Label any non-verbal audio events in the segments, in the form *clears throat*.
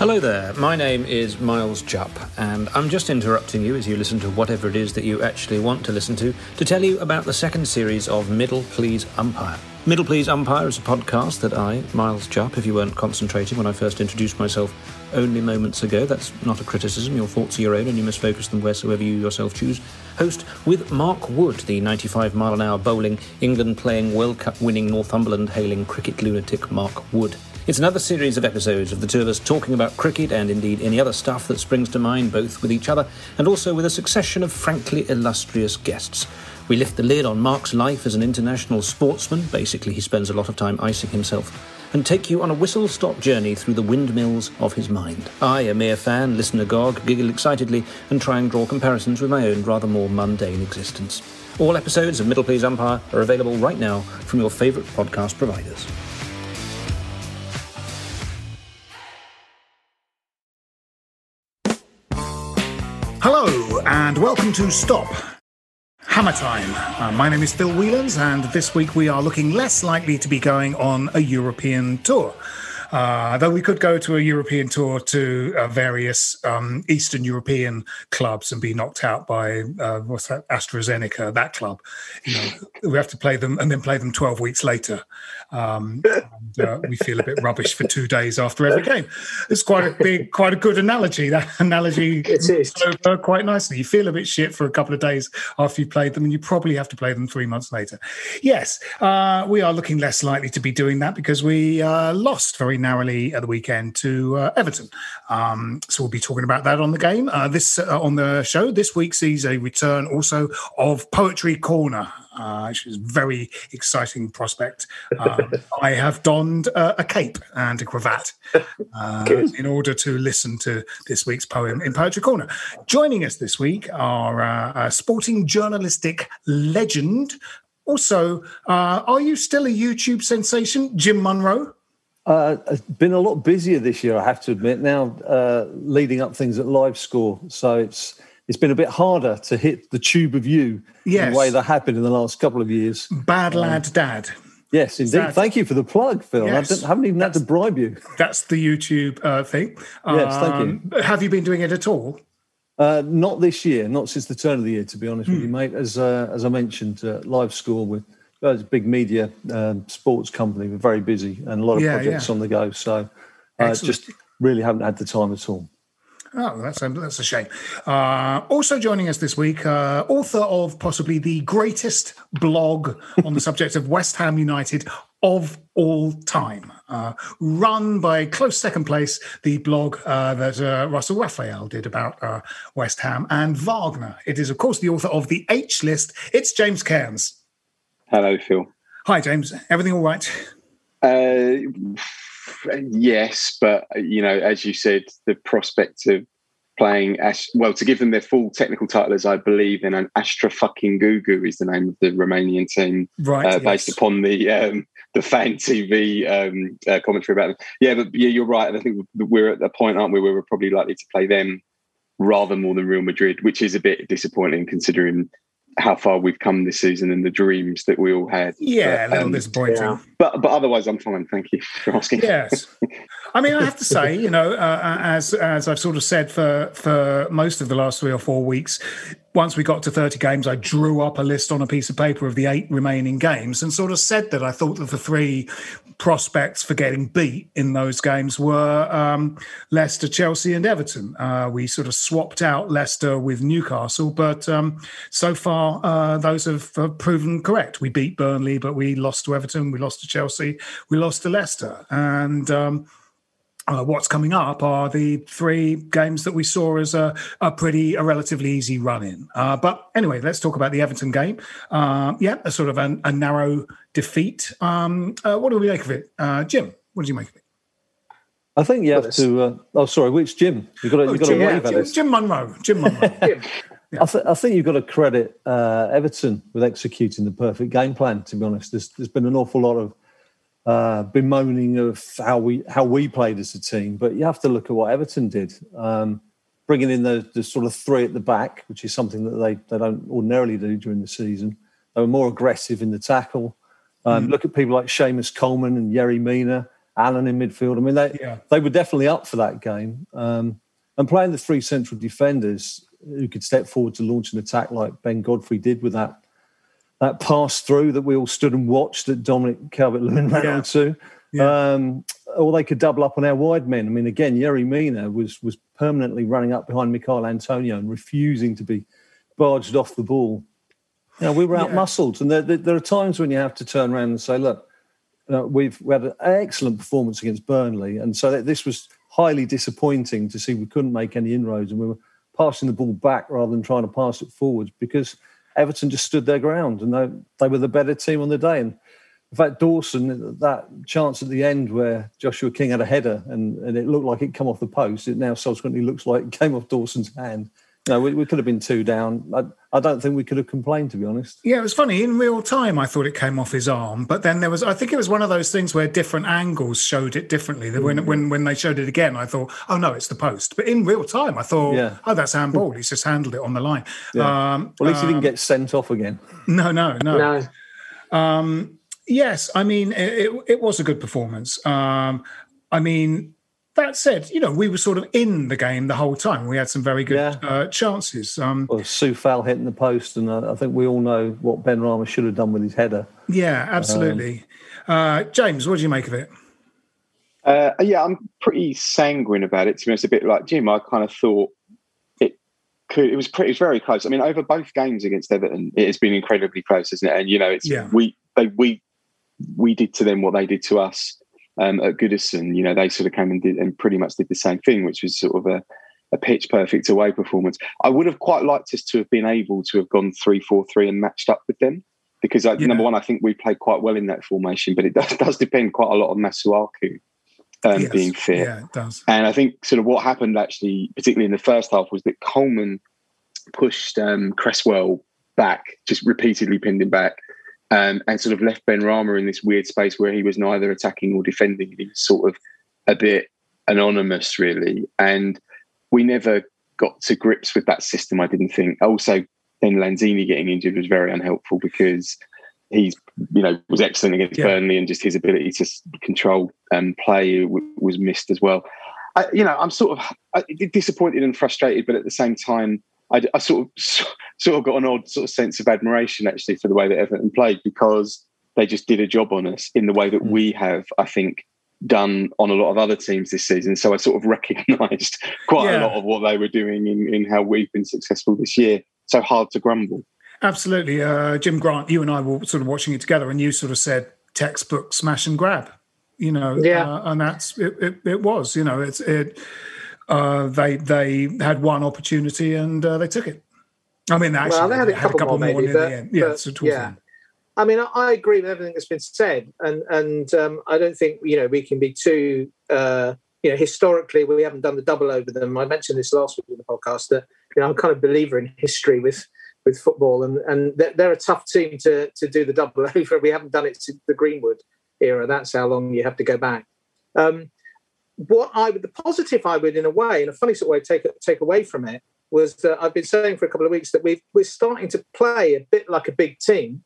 Hello there, my name is Miles Jupp, and I'm just interrupting you as you listen to whatever it is that you actually want to listen to to tell you about the second series of Middle Please Umpire. Middle Please Umpire is a podcast that I, Miles Jupp, if you weren't concentrating when I first introduced myself only moments ago, that's not a criticism, your thoughts are your own and you must focus them wheresoever you yourself choose, host with Mark Wood, the 95 mile an hour bowling, England playing World Cup winning Northumberland hailing cricket lunatic Mark Wood. It's another series of episodes of the two of us talking about cricket and indeed any other stuff that springs to mind, both with each other and also with a succession of frankly illustrious guests. We lift the lid on Mark's life as an international sportsman, basically, he spends a lot of time icing himself, and take you on a whistle stop journey through the windmills of his mind. I, a mere fan, listen agog, giggle excitedly, and try and draw comparisons with my own rather more mundane existence. All episodes of Middle Please Umpire are available right now from your favourite podcast providers. And welcome to Stop Hammer Time. Uh, my name is Phil Whelans, and this week we are looking less likely to be going on a European tour. Uh, though we could go to a European tour to uh, various um, Eastern European clubs and be knocked out by uh, what's that AstraZeneca, that club. You know, we have to play them and then play them twelve weeks later. Um, and, uh, we feel a bit rubbish for two days after every game. It's quite a big, quite a good analogy. That analogy *laughs* is. over quite nicely. You feel a bit shit for a couple of days after you played them, and you probably have to play them three months later. Yes, uh, we are looking less likely to be doing that because we uh, lost very narrowly at the weekend to uh, Everton. Um, so we'll be talking about that on the game. Uh, this uh, on the show this week sees a return also of Poetry Corner. Uh, which is a very exciting prospect. Um, *laughs* I have donned uh, a cape and a cravat *laughs* uh, in order to listen to this week's poem in Poetry Corner. Joining us this week are uh, a sporting journalistic legend. Also, uh, are you still a YouTube sensation, Jim Munro? Uh, it's been a lot busier this year, I have to admit. Now, uh, leading up things at LiveScore, so it's it's been a bit harder to hit the tube of you in Yes. the way that happened in the last couple of years. Bad lad, dad. Yes, indeed. that- Thank you for the plug, Phil. Yes. I didn't- haven't even had to bribe you. That's the YouTube uh, thing. Yes, thank you. Have you been doing it at all? Uh, not this year, not since the turn of the year, to be honest with you, Hmm. mate. As uh, as I mentioned, uh, LiveScore with a big media um, sports company. We're very busy and a lot of Yeah, projects yeah. on the go. So uh, just really haven't had the time at all. Oh, that's a, that's a shame. Uh, also joining us this week, uh, author of possibly the greatest blog on the *laughs* subject of West Ham United of all time, uh, run by close second place, the blog uh, that uh, Russell Raphael did about uh, West Ham and Wagner. It is, of course, the author of the H List. It's James Cairns. Hello, Phil. Hi, James. Everything all right? Uh, yes, but you know, as you said, the prospect of playing Ash. Well, to give them their full technical title, as I believe, in an Astra fucking Gugu is the name of the Romanian team, right? Uh, yes. Based upon the um, the fan TV um, uh, commentary about them. Yeah, but yeah, you're right. And I think we're at the point, aren't we, where we're probably likely to play them rather more than Real Madrid, which is a bit disappointing considering how far we've come this season and the dreams that we all had. Yeah, but, a little um, disappointing. Yeah. But but otherwise, I'm fine. Thank you for asking. Yes, I mean, I have to say, you know, uh, as as I've sort of said for for most of the last three or four weeks, once we got to 30 games, I drew up a list on a piece of paper of the eight remaining games and sort of said that I thought that the three prospects for getting beat in those games were um, Leicester, Chelsea, and Everton. Uh, we sort of swapped out Leicester with Newcastle, but um, so far uh, those have proven correct. We beat Burnley, but we lost to Everton, we lost to Chelsea, we lost to Leicester. And um, uh, what's coming up are the three games that we saw as a, a pretty, a relatively easy run in. Uh, but anyway, let's talk about the Everton game. Uh, yeah, a sort of a, a narrow defeat. Um, uh, what do we make of it, uh, Jim? What did you make of it? I think you have to. Uh, oh, sorry, which Jim? You've got to, oh, you've got Jim, to yeah, wave Jim, at Jim Munro. Jim Munro. *laughs* yeah. I, th- I, think you've got to credit Everton with executing the perfect game plan. To be honest, there's, there's been an awful lot of uh, bemoaning of how we how we played as a team, but you have to look at what Everton did, um, bringing in the, the sort of three at the back, which is something that they, they don't ordinarily do during the season. They were more aggressive in the tackle. Um, mm. Look at people like Seamus Coleman and Yerry Mina, Allen in midfield. I mean, they yeah. they were definitely up for that game. Um, and playing the three central defenders who could step forward to launch an attack like Ben Godfrey did with that that pass through that we all stood and watched that Dominic Calvert Lewin ran yeah. onto. Yeah. Um, or they could double up on our wide men. I mean, again, Yerry Mina was was permanently running up behind Michail Antonio and refusing to be barged off the ball. You know, we were out muscled, yeah. and there, there, there, are times when you have to turn around and say, "Look, you know, we've we had an excellent performance against Burnley, and so this was highly disappointing to see we couldn't make any inroads, and we were passing the ball back rather than trying to pass it forwards because." Everton just stood their ground and they, they were the better team on the day. And in fact, Dawson, that chance at the end where Joshua King had a header and, and it looked like it come off the post, it now subsequently looks like it came off Dawson's hand. You know, we, we could have been two down. I, I, don't think we could have complained, to be honest. Yeah, it was funny. In real time, I thought it came off his arm, but then there was, I think it was one of those things where different angles showed it differently. When, mm-hmm. when, when they showed it again, I thought, oh no, it's the post. But in real time, I thought, yeah. oh, that's handball. He's just handled it on the line. Yeah. Um, well, at least um, he didn't um, get sent off again. No, no, no. no. Um, yes, I mean, it, it, was a good performance. Um, I mean, that said, you know, we were sort of in the game the whole time. We had some very good yeah. uh, chances. Um, well, Coufal hitting the post, and uh, I think we all know what Benrahma should have done with his header. Yeah, absolutely. Um, uh, James, what do you make of it? Uh, yeah, I'm pretty sanguine about it. To be honest, a bit like Jim, I kind of thought it could. It was pretty, it was very close. I mean, over both games against Everton, it has been incredibly close, isn't it? And you know, it's yeah. we they we we did to them what they did to us um, at Goodison, you know, they sort of came and did and pretty much did the same thing, which was sort of a, a pitch perfect away performance. I would have quite liked us to have been able to have gone three four three and matched up with them because yeah. number one, I think we played quite well in that formation, but it *laughs* does, does depend quite a lot on Masuaku. Um, yes. being fit. Yeah, it does. And I think sort of what happened actually, particularly in the first half, was that Coleman pushed um, Cresswell back, just repeatedly pinned him back um, and sort of left Benrahma in this weird space where he was neither attacking or defending. He was sort of a bit anonymous, really. And we never got to grips with that system, I didn't think. Also, then Lanzini getting injured was very unhelpful because he's, you know, was excellent against yeah. Burnley and just his ability to control and play was missed as well. I, you know, I'm sort of disappointed and frustrated, but at the same time, I, I, sort of *laughs* sort of got an odd sort of sense of admiration actually for the way that Everton played because they just did a job on us in the way that mm. we have, I think, done on a lot of other teams this season. So I sort of *laughs* recognised quite yeah. a lot of what they were doing in, in how we've been successful this year. So hard to grumble. Absolutely, uh, Jim Grant. You and I were sort of watching it together, and you sort of said textbook smash and grab. You know, yeah, uh, and that's it, it, it. was, you know, it's it uh, they they had one opportunity and uh, they took it. I mean, actually, well, they had a couple, had a couple more, more maybe, but, the Yeah, but, yeah. I mean, I agree with everything that's been said, and and um, I don't think you know we can be too uh, you know, historically we haven't done the double over them. I mentioned this last week in the podcast that you know I'm kind of believer in history with with football, and and they're, they're a tough team to to do the double *laughs* over. We haven't done it since the Greenwood era. That's how long you have to go back. Um, what I would, the positive I would, in a way, in a funny sort of way, take take away from it was that I've been saying for a couple of weeks that we we're starting to play a bit like a big team,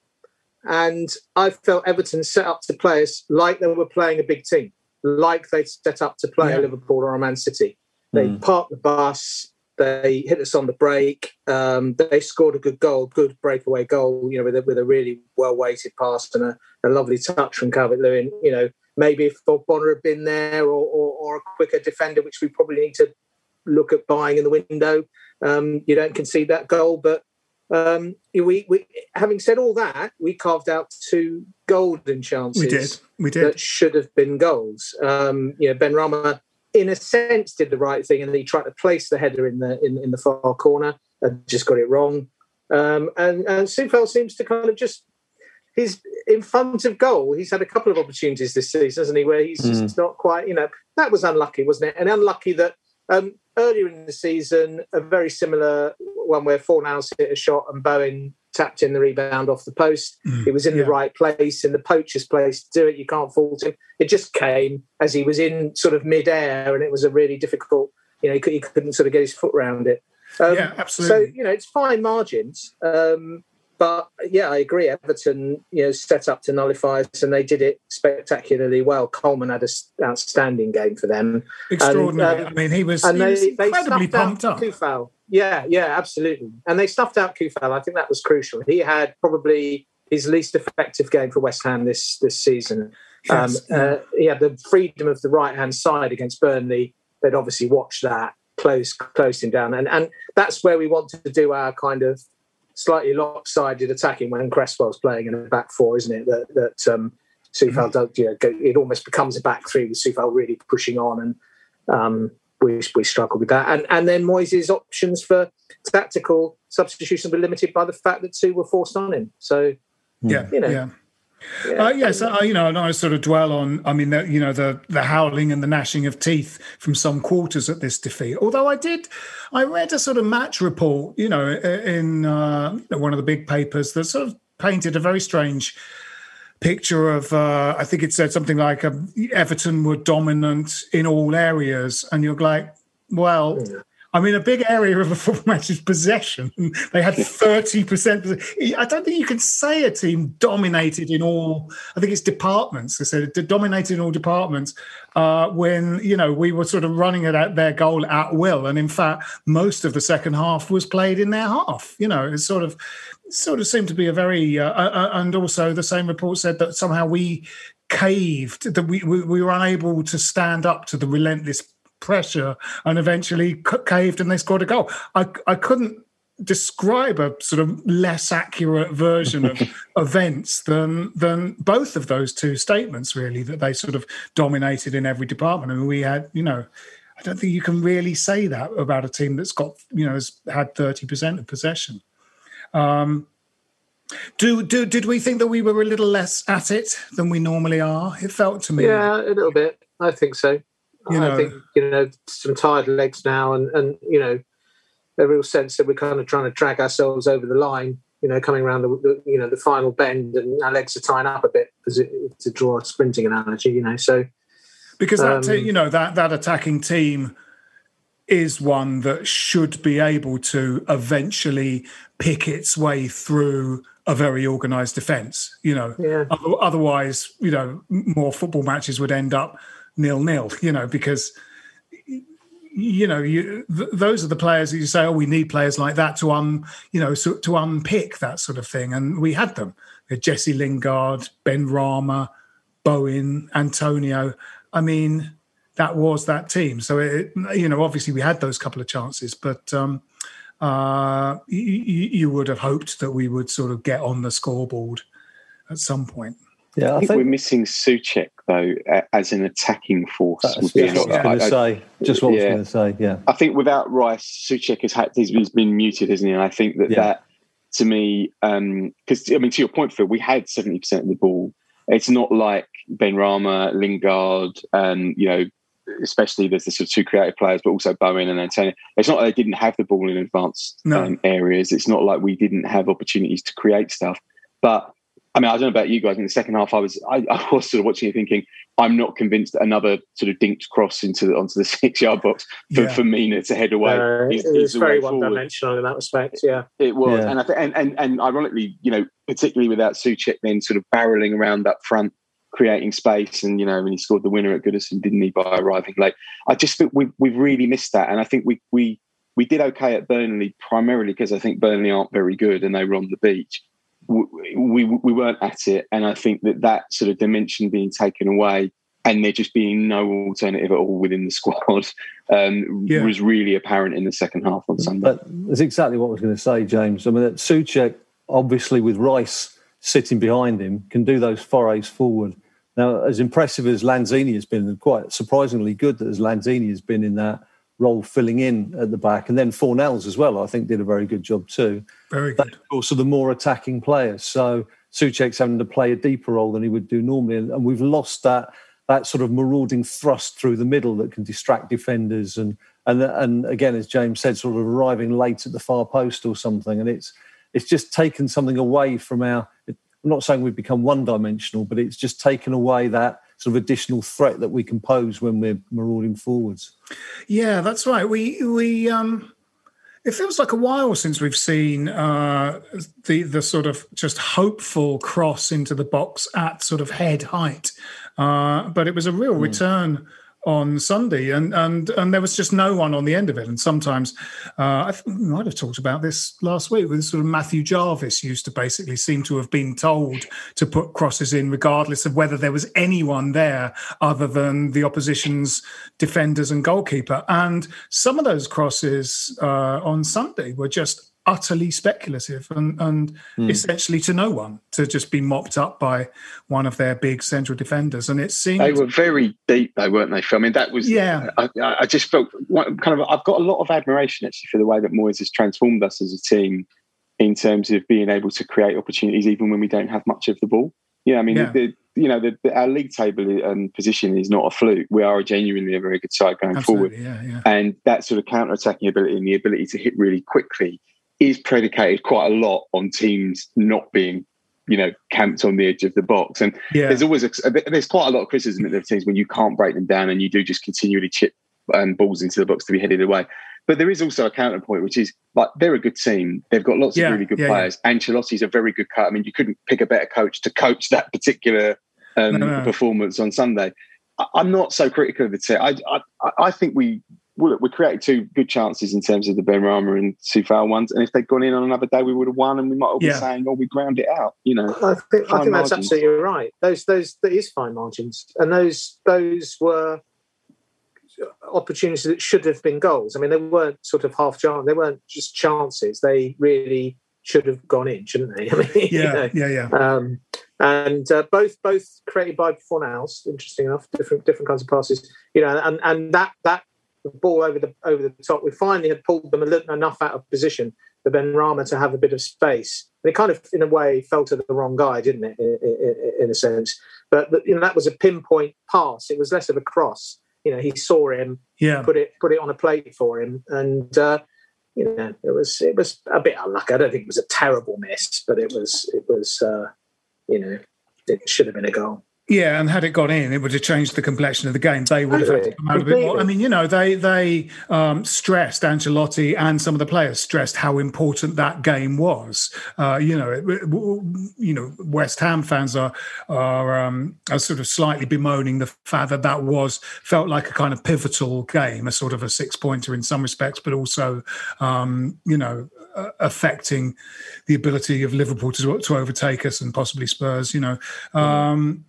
and I felt Everton set up to play us like they were playing a big team, like they set up to play Yeah. a Liverpool or a Man City. They Mm. parked the bus. They hit us on the break. Um, they scored a good goal, good breakaway goal. You know, with a, with a really well weighted pass and a, a lovely touch from Calvert Lewin. You know, maybe if Ogbonna had been there, or, or, or a quicker defender, which we probably need to look at buying in the window, um, you don't concede that goal. But um, we, we, having said all that, we carved out two golden chances We did. We did. that should have been goals. Um, you know, Benrahma, in a sense, did the right thing, and he tried to place the header in the in, in the far corner and just got it wrong. Um, and and Coufal seems to kind of just he's in front of goal. He's had a couple of opportunities this season, hasn't he? Where he's just not quite. You know, that was unlucky, wasn't it? And unlucky that um, earlier in the season, a very similar one where Fornals hit a shot and Bowen tapped in the rebound off the post. Mm, He was in yeah. the right place, in the poacher's place to do it. You can't fault him. It just came as he was in sort of mid-air, and it was a really difficult. You know, he, could, he couldn't sort of get his foot around it. Um, Yeah, absolutely. So you know, it's fine margins. Um, but yeah, I agree. Everton, you know, set up to nullify us, and they did it spectacularly well. Coleman had an outstanding game for them. Extraordinary. um, I mean, he was, and he they, was they incredibly snuffed pumped up. Coufal. Yeah, yeah, absolutely. And they stuffed out Coufal. I think that was crucial. He had probably his least effective game for West Ham this this season. Yes. Um, uh, he had the freedom of the right hand side against Burnley. They'd obviously watched that, close him down, and and that's where we want to do our kind of slightly lopsided attacking when Cresswell's playing in a back four, isn't it? That that um, Coufal does. You know, go, it almost becomes a back three with Coufal really pushing on, and um, we we struggle with that. And and then Moyes' options for tactical substitution were limited by the fact that two were forced on him. So Yeah, you know, yeah. Uh, yes, uh, you know, and I sort of dwell on. I mean, the, you know, the the howling and the gnashing of teeth from some quarters at this defeat. Although I did, I read a sort of match report, you know, in uh, one of the big papers that sort of painted a very strange picture of. Uh, I think it said something like um, Everton were dominant in all areas, and you're like, well. I mean, a big area of a football match is possession. *laughs* They had 30%. I don't think you can say a team dominated in all, I think it's departments. They said dominated in all departments uh, when, you know, we were sort of running it at their goal at will. And in fact, most of the second half was played in their half. You know, it's sort of, sort of seemed to be a very, uh, uh, and also the same report said that somehow we caved, that we, we, we were unable to stand up to the relentless pressure and eventually caved and they scored a goal. I, I couldn't describe a sort of less accurate version of *laughs* events than than both of those two statements really that they sort of dominated in every department I mean we had you know I don't think you can really say that about a team that's got you know has had 30% of possession um do, do did we think that we were a little less at it than we normally are it felt to me yeah, a little bit. I think so. You I think you know some tired legs now, and and you know a real sense that we're kind of trying to drag ourselves over the line. You know, coming around the, the you know the final bend, and our legs are tying up a bit, as it, to draw a sprinting analogy. You know, so because that Um, you know that that attacking team is one that should be able to eventually pick its way through a very organized defense you know Yeah. Otherwise you know more football matches would end up nil nil you know because you know you th- those are the players that you say oh we need players like that to un you know so, to unpick that sort of thing and we had them We had Jesse Lingard Benrahma Bowen, Antonio. I mean, that was that team. So it, you know, obviously we had those couple of chances, but um, uh, you would have hoped that we would sort of get on the scoreboard at some point. Yeah, I I think, we're missing Soucek though as an attacking force. that's would just what I was going to say. Just what I was yeah. going to say. Yeah. I think without Rice, Soucek has had he's, he's been muted, isn't he? And I think that Yeah. that to me, because I mean, to your point, Phil, we had seventy percent of the ball. It's not like Benrahma, Lingard, um, you know, especially there's the sort of two creative players, but also Bowen and Antonio. It's not like they didn't have the ball in advanced No. um, areas. It's not like we didn't have opportunities to create stuff. But I mean, I don't know about you guys. In the second half, I was I, *laughs* I was sort of watching it thinking, I'm not convinced that another sort of dinked cross into the, onto the *laughs* six yard box for, Yeah. for Mina to head away. Uh, is- it is was very way forward. one-dimensional in that respect. Yeah, It was, Yeah. and, I th- and and and ironically, you know, particularly without Soucek then sort of barreling around up front, creating space, and you know, when he scored the winner at Goodison, didn't he, by arriving late? I just think we've we've really missed that, and I think we we we did okay at Burnley primarily because I think Burnley aren't very good and they were on the beach. We, we we weren't at it, and I think that that sort of dimension being taken away. And there just being no alternative at all within the squad *laughs* um, Yeah. was really apparent in the second half on Sunday. But that's exactly what I was going to say, James. I mean, that Soucek, obviously with Rice sitting behind him, can do those forays forward. Now, as impressive as Lanzini has been, and quite surprisingly good that as Lanzini has been in that role filling in at the back, and then Fornals as well, I think did a very good job too. Very good. of course, are the more attacking players. So Soucek's having to play a deeper role than he would do normally, and, and we've lost that that sort of marauding thrust through the middle that can distract defenders, and and and again, as James said, sort of arriving late at the far post or something, and it's it's just taken something away from our. I'm not saying we've become one dimensional, but it's just taken away that sort of additional threat that we can pose when we're marauding forwards. Yeah, that's right. We we um it feels like a while since we've seen uh the the sort of just hopeful cross into the box at sort of head height. Uh but it was a real return on Sunday and and and there was just no one on the end of it and sometimes uh I think we might have talked about this last week with sort of Matthew Jarvis used to basically seem to have been told to put crosses in regardless of whether there was anyone there other than the opposition's defenders and goalkeeper. And some of those crosses uh, on Sunday were just utterly speculative and, and hmm. essentially to no one to just be mopped up by one of their big central defenders. And it seemed They were very deep, though, weren't they? Phil? I mean, that was. Yeah. I, I just felt kind of. I've got a lot of admiration actually for the way that Moyes has transformed us as a team in terms of being able to create opportunities even when we don't have much of the ball. Yeah, I mean, Yeah. The, you know, the, the, our league table and position is not a fluke. We are genuinely a very good side going forward. yeah, yeah. And that sort of counter-attacking ability and the ability to hit really quickly is predicated quite a lot on teams not being, you know, camped on the edge of the box. And Yeah. there's always a, there's quite a lot of criticism of teams when you can't break them down and you do just continually chip um, balls into the box to be headed away. But there is also a counterpoint, which is like they're a good team. They've got lots Yeah, of really good yeah, yeah. players. Ancelotti's a very good coach. I mean, you couldn't pick a better coach to coach that particular um, No, no. performance on Sunday. I, I'm not so critical of the team. I, I, I think we well, look, we created two good chances in terms of the Benrahma and Coufal ones. And if they'd gone in on another day, we would have won, and we might have been Yeah. saying, "Oh, we ground it out." You know, I think, I think that's absolutely right. Those those that is fine margins, and those those were opportunities that should have been goals. I mean, they weren't sort of half chance. They weren't just chances. They really should have gone in, shouldn't they? *laughs* I mean, you Yeah, know. yeah, yeah. Um, and uh, both both created by Fornals. Interesting enough, different different kinds of passes. You know, and and that that ball over the over the top. We finally had pulled them a little enough out of position for Benrahma to have a bit of space. And it kind of, in a way, fell to the wrong guy, didn't it? In, in, in a sense, but, but you know that was a pinpoint pass. It was less of a cross. You know, he saw him, Yeah. put it put it on a plate for him, and uh, you know it was it was a bit unlucky. I don't think it was a terrible miss, but it was it was uh, you know it should have been a goal. Yeah, and had it gone in, it would have changed the complexion of the game. They would have had to come out a bit more. I mean, you know, they they um, stressed Ancelotti and some of the players stressed how important that game was. Uh, you know, it, you know, West Ham fans are are, um, are sort of slightly bemoaning the fact that that was felt like a kind of pivotal game, a sort of a six pointer in some respects, but also, um, you know, uh, affecting the ability of Liverpool to to overtake us and possibly Spurs. You know. Um,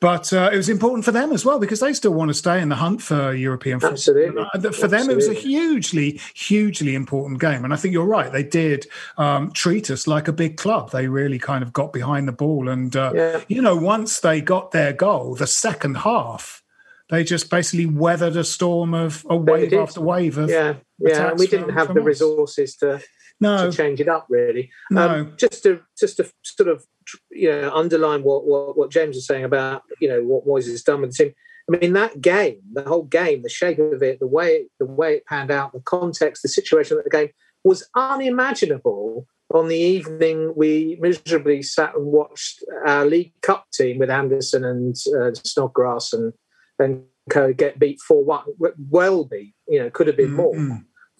but uh, it was important for them as well because they still want to stay in the hunt for European football. Absolutely. Uh, For them, it was a hugely, hugely important game. And I think you're right. They did um, treat us like a big club. They really kind of got behind the ball. And, uh, Yeah. you know, once they got their goal, the second half, they just basically weathered a storm of a wave after wave of. Yeah, yeah. And we didn't from- have from the us. resources to No, to change it up really. No. Um, just to just to sort of you know underline what, what what James was saying about you know what Moyes has done with the team. I mean, that game, the whole game, the shape of it, the way the way it panned out, the context, the situation of the game was unimaginable on the evening we miserably sat and watched our League Cup team with Anderson and uh, Snodgrass and and co get beat four one. Well, be you know could have been more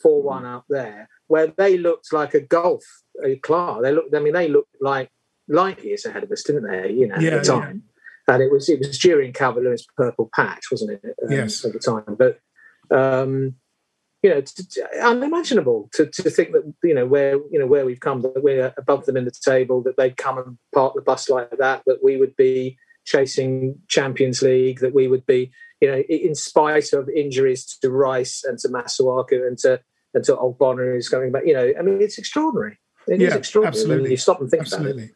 four one out there where they looked like a golf a class. They looked. I mean, they looked like light years ahead of us, didn't they? You know, Yeah, at the time. And it was it was during Calvert Lewin purple patch, wasn't it? um, Yes. at the time. But um, you know, unimaginable to, to think that you know where you know where we've come, that we're above them in the table, that they'd come and park the bus like that, that we would be chasing Champions League, that we would be, you know, in spite of injuries to Rice and to Masuaku and to and to Ogbonna who's coming back. You know, I mean, it's extraordinary. It is Yeah, extraordinary absolutely. you stop and think about it. Absolutely.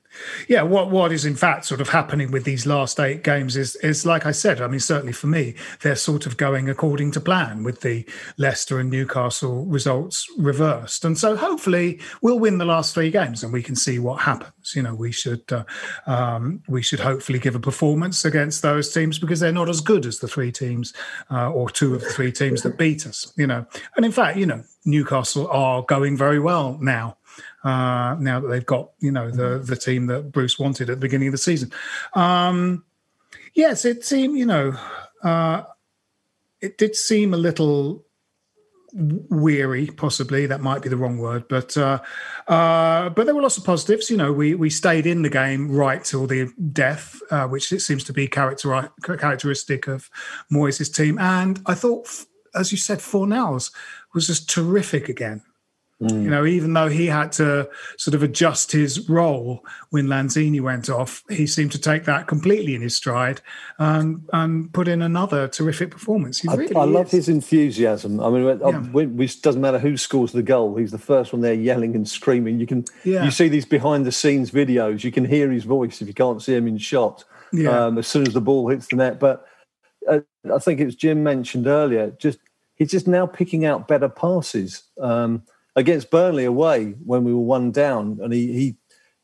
Yeah, what what is in fact sort of happening with these last eight games is is like I said. I mean, certainly for me, they're sort of going according to plan with the Leicester and Newcastle results reversed, and so hopefully we'll win the last three games and we can see what happens. You know, we should uh, um, we should hopefully give a performance against those teams because they're not as good as the three teams uh, or two of the three teams that beat us. You know, and in fact, you know, Newcastle are going very well now uh, now that they've got you know the the team that Bruce wanted at the beginning of the season. Um, yes, it seemed you know uh, it did seem a little weary possibly. That might be the wrong word but uh uh but there were lots of positives. You know we we stayed in the game right till the death uh, which it seems to be character characteristic of Moyes' team. And i thought as you said Fornals was just terrific again you know, even though he had to sort of adjust his role when Lanzini went off, he seemed to take that completely in his stride and and put in another terrific performance. He I, really I love his enthusiasm. I mean, Yeah. it doesn't matter who scores the goal. He's the first one there yelling and screaming. You can Yeah. you see these behind the scenes videos. You can hear his voice if you can't see him in shot. Yeah. Um, as soon as the ball hits the net, but uh, I think it was Jim mentioned earlier. Just he's just now picking out better passes. Um, against Burnley away when we were one down, and he he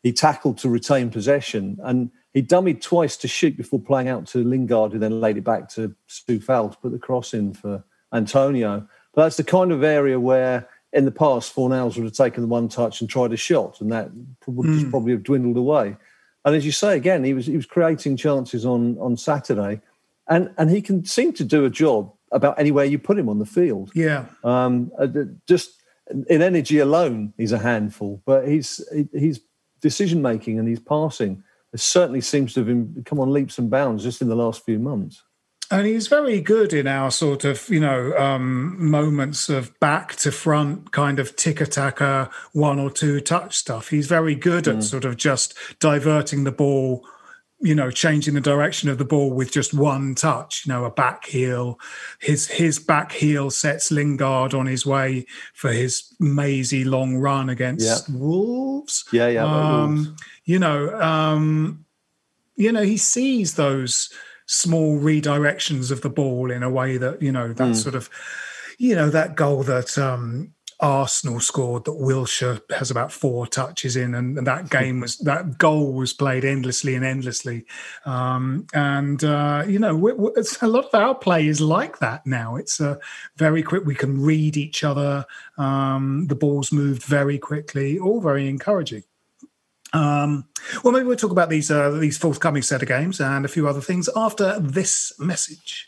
he tackled to retain possession, and he dummied twice to shoot before playing out to Lingard, who then laid it back to Coufal to put the cross in for Antonio. But that's the kind of area where, in the past, Fornals would have taken the one touch and tried a shot, and that would Mm. probably have dwindled away. And as you say again, he was he was creating chances on on Saturday, and and he can seem to do a job about anywhere you put him on the field. Yeah. Um, uh, just in energy alone, he's a handful. But he's he- he's decision making and his passing it certainly seems to have come on leaps and bounds just in the last few months. And he's very good in our sort of, you know, um, moments of back to front kind of tick attacker, one or two touch stuff. He's very good at sort of just diverting the ball, you know, changing the direction of the ball with just one touch, you know, a back heel. His his back heel sets Lingard on his way for his mazy long run against Wolves. Yeah, yeah. Um, Wolves. you know, um, you know, he sees those small redirections of the ball in a way that you know that Mm. sort of, you know, that goal that um, Arsenal scored that Wilshere has about four touches in, and, and that game was that goal was played endlessly and endlessly, um, and uh, you know, we, we, it's, a lot of our play is like that now. It's uh, very quick. We can read each other. Um, the ball's moved very quickly. All very encouraging. Um, well, maybe we'll talk about these uh, these forthcoming set of games and a few other things after this message.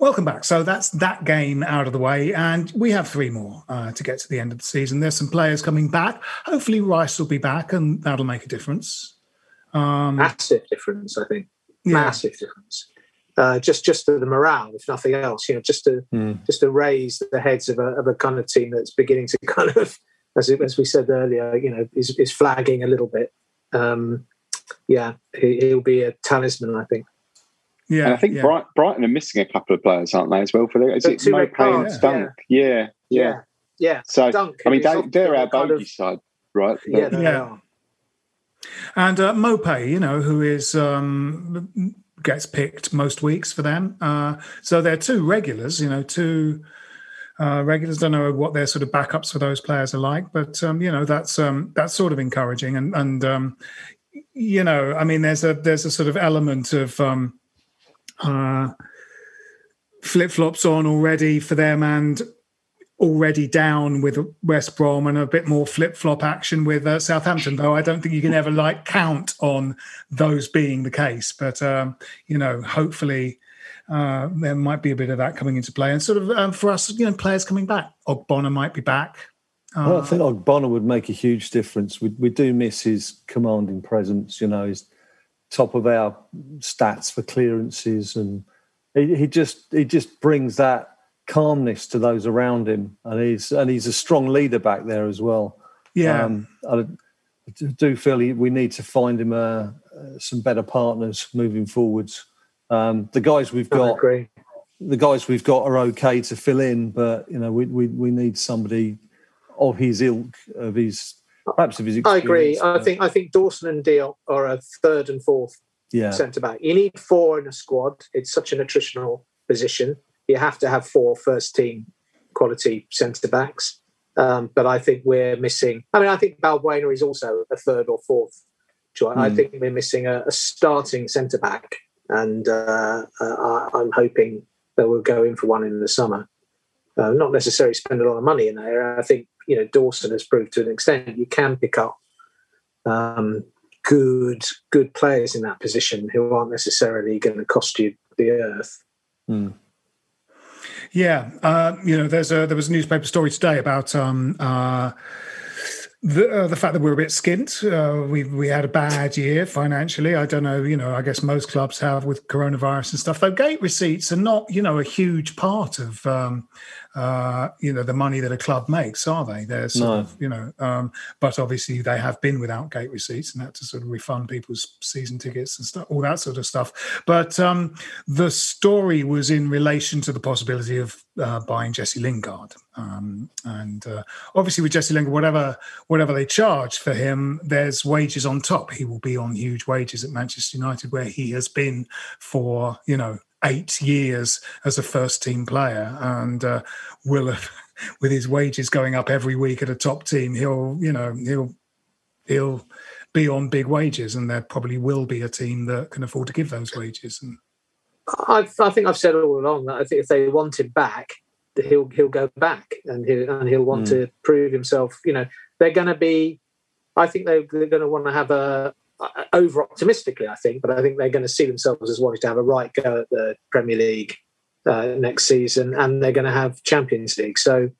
Welcome back. So that's that game out of the way, and we have three more uh, to get to the end of the season. There's some players coming back. Hopefully, Rice will be back, and that'll make a difference. Um, Massive difference, I think. Massive difference. Uh, just just to the morale, if nothing else, you know, just to Mm. just to raise the heads of a, of a kind of team that's beginning to *laughs* kind of, as it, as we said earlier, you know, is, is flagging a little bit. Um, yeah, he, he'll be a talisman, I think. Yeah, and I think yeah. Bright, Brighton are missing a couple of players, aren't they, as well? For the, is The it two red Maupay and Dunk? Yeah, yeah. Yeah, yeah. So, Dunk, I mean, they, they're our kind bogey of- side, right? Yeah, they Yeah. are. And uh, Maupay, you know, who is um, gets picked most weeks for them. Uh, so they're two regulars, you know, two uh, regulars. Don't know what their sort of backups for those players are like, but um, you know, that's um, that's sort of encouraging. And and um, you know, I mean, there's a there's a sort of element of um, uh, flip flops on already for them, and already down with West Brom and a bit more flip flop action with uh, Southampton. Though I don't think you can ever like count on those being the case. But um, you know, hopefully. Uh, there might be a bit of that coming into play, and sort of um, for us, you know, players coming back. Ogbonna might be back. Well, Uh, I think Ogbonna would make a huge difference. We, we do miss his commanding presence. You know, he's top of our stats for clearances, and he, he just he just brings that calmness to those around him, and he's and he's a strong leader back there as well. Yeah. um, I do feel he, we need to find him uh, uh, some better partners moving forwards. Um, the guys we've got, the guys we've got are okay to fill in, but you know we we, we need somebody of his ilk, of his perhaps of his. I agree. I think I think Dawson and Diop are a third and fourth Yeah. centre back. You need four in a squad. It's such an attritional position. You have to have four first team quality centre backs. Um, but I think we're missing. I mean, I think Balbuena is also a third or fourth choice. I Hmm. think we're missing a, a starting centre back, and uh, uh, I'm hoping that we'll go in for one in the summer. Uh, not necessarily spend a lot of money in there. I think you know Dawson has proved to an extent you can pick up um, good good players in that position who aren't necessarily going to cost you the earth. Hmm. Yeah, uh, you know, there's a there was a newspaper story today about um, uh, the uh, the fact that we're a bit skint. Uh, we we had a bad year financially. I don't know, you know, I guess most clubs have with coronavirus and stuff. Though gate receipts are not, you know, a huge part of um, uh, you know the money that a club makes, are they? They're sort No. of, you know, um, but obviously they have been without gate receipts and had to sort of refund people's season tickets and stuff, all that sort of stuff. But um, the story was in relation to the possibility of uh, buying Jesse Lingard, um, and uh, obviously with Jesse Lingard, whatever whatever they charge for him, there's wages on top. He will be on huge wages at Manchester United, where he has been for you know eight years as a first team player, and uh, will have, *laughs* with his wages going up every week at a top team, he'll you know he'll he'll be on big wages, and there probably will be a team that can afford to give those wages. And I, I think I've said all along that I think if they want him back, he'll he'll go back and he'll and he'll want Mm. to prove himself. You know, they're going to be. I think they, they're going to want to have a over optimistically. I think, but I think they're going to see themselves as wanting to have a right go at the Premier League uh, next season, and they're going to have Champions League. So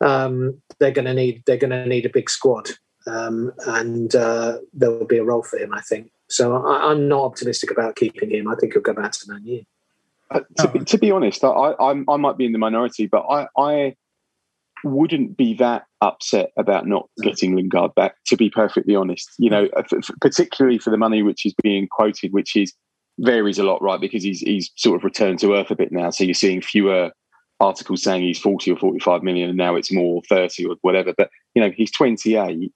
um, they're going to need they're going to need a big squad, um, and uh, there will be a role for him. I think. So I, I'm not optimistic about keeping him. I think he'll go back to Man U. Uh, to, be, to be honest, I, I, I might be in the minority, but I, I wouldn't be that upset about not getting Lingard back. To be perfectly honest, you know, f- f- particularly for the money which is being quoted, which is varies a lot, right? Because he's he's sort of returned to earth a bit now, so you're seeing fewer articles saying he's 40 or 45 million, and now it's more 30 or whatever. But you know, he's 28.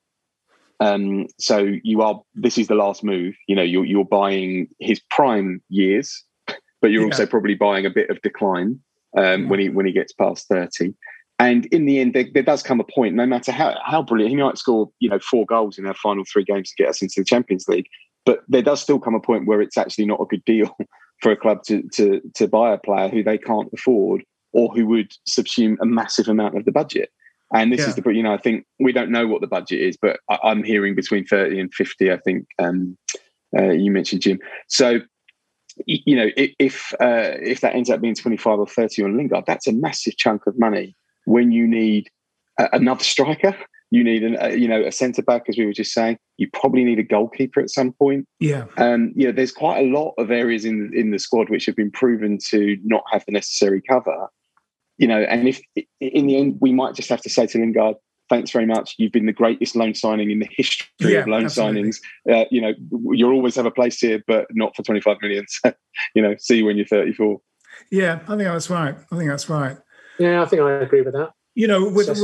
Um, so you are. This is the last move. You know, you're you're buying his prime years, *laughs* but you're Yeah. also probably buying a bit of decline um, when he when he gets past thirty. And in the end, there, there does come a point. No matter how how brilliant he might score, you know, four goals in our final three games to get us into the Champions League, but there does still come a point where it's actually not a good deal *laughs* for a club to to to buy a player who they can't afford or who would subsume a massive amount of the budget. And this Yeah. is the you know I think we don't know what the budget is, but I, I'm hearing between thirty and fifty. I think um, uh, you mentioned Jim. So you know, if uh, if that ends up being 25 or 30 on Lingard, that's a massive chunk of money when you need another striker. You need an, a, you know a centre back, as we were just saying. You probably need a goalkeeper at some point. Yeah. Um, you know, there's quite a lot of areas in in the squad which have been proven to not have the necessary cover. You know, and if in the end we might just have to say to Lingard, thanks very much. You've been the greatest loan signing in the history yeah, of loan absolutely. signings. Uh, you know, you'll always have a place here, but not for 25 million. *laughs* So, you know, see you when you're 34. Yeah, I think that's right. I think that's right. Yeah, I think I agree with that. You know, with,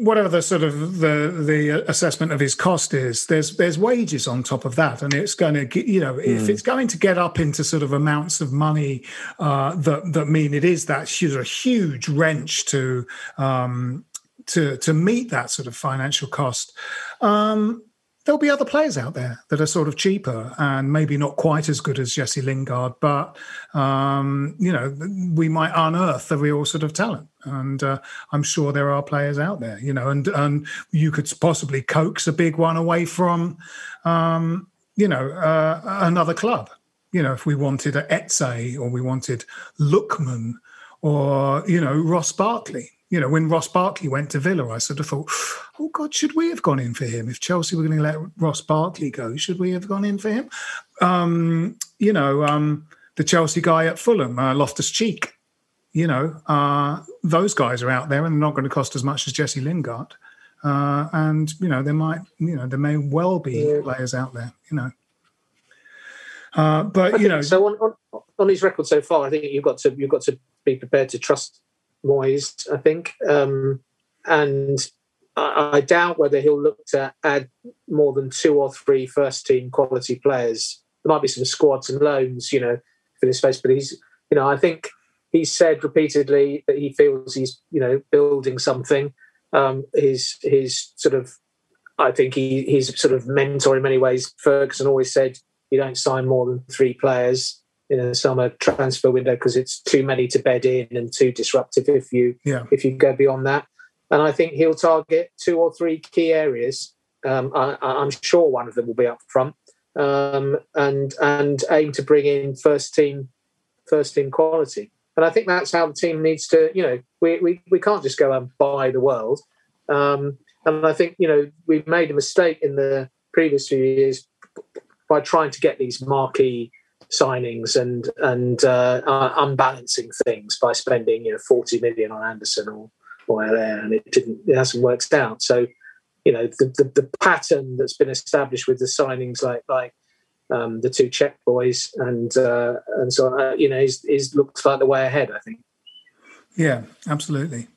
whatever the sort of the the assessment of his cost is, there's there's wages on top of that, and it's going to get you know if mm. it's going to get up into sort of amounts of money uh, that that mean it is that sort of huge wrench to um, to to meet that sort of financial cost. Um, there'll be other players out there that are sort of cheaper and maybe not quite as good as Jesse Lingard, but um, you know we might unearth the real sort of talent. And uh, I'm sure there are players out there, you know, and and you could possibly coax a big one away from, um, you know, uh, another club. You know, if we wanted a Eze or we wanted Lookman or you know Ross Barkley, you know, when Ross Barkley went to Villa, I sort of thought, oh God, should we have gone in for him? If Chelsea were going to let Ross Barkley go, should we have gone in for him? Um, you know, um, the Chelsea guy at Fulham, uh, Loftus Cheek, you know, uh, those guys are out there and they're not going to cost as much as Jesse Lingard. Uh, and, you know, there might, you know, there may well be yeah. players out there, you know. Uh, but you know, so on, on, on his record so far, I think you've got to you've got to be prepared to trust Moyes, I think. Um, and I, I, doubt whether he'll look to add more than two or three first team quality players. There might be some squads and loans, you know, for this space, but he's, you know, I think he's said repeatedly that he feels he's, you know, building something. Um, his his sort of, I think he, he's sort of mentor in many ways. Ferguson always said you don't sign more than three players in a summer transfer window because it's too many to bed in and too disruptive if you yeah. if you go beyond that. And I think he'll target two or three key areas. Um, I, am sure one of them will be up front, um, and and aim to bring in first team first team quality. And I think that's how the team needs to. You know, we we, we can't just go and buy the world. Um, and I think you know we've made a mistake in the previous few years by trying to get these marquee signings and and uh, unbalancing things by spending you know 40 million on Anderson or or there, and it didn't it hasn't worked out. So you know the, the, the pattern that's been established with the signings like like um, the two Czech boys and uh, and so uh, you know is, is looks like the way ahead. I think. Yeah, absolutely.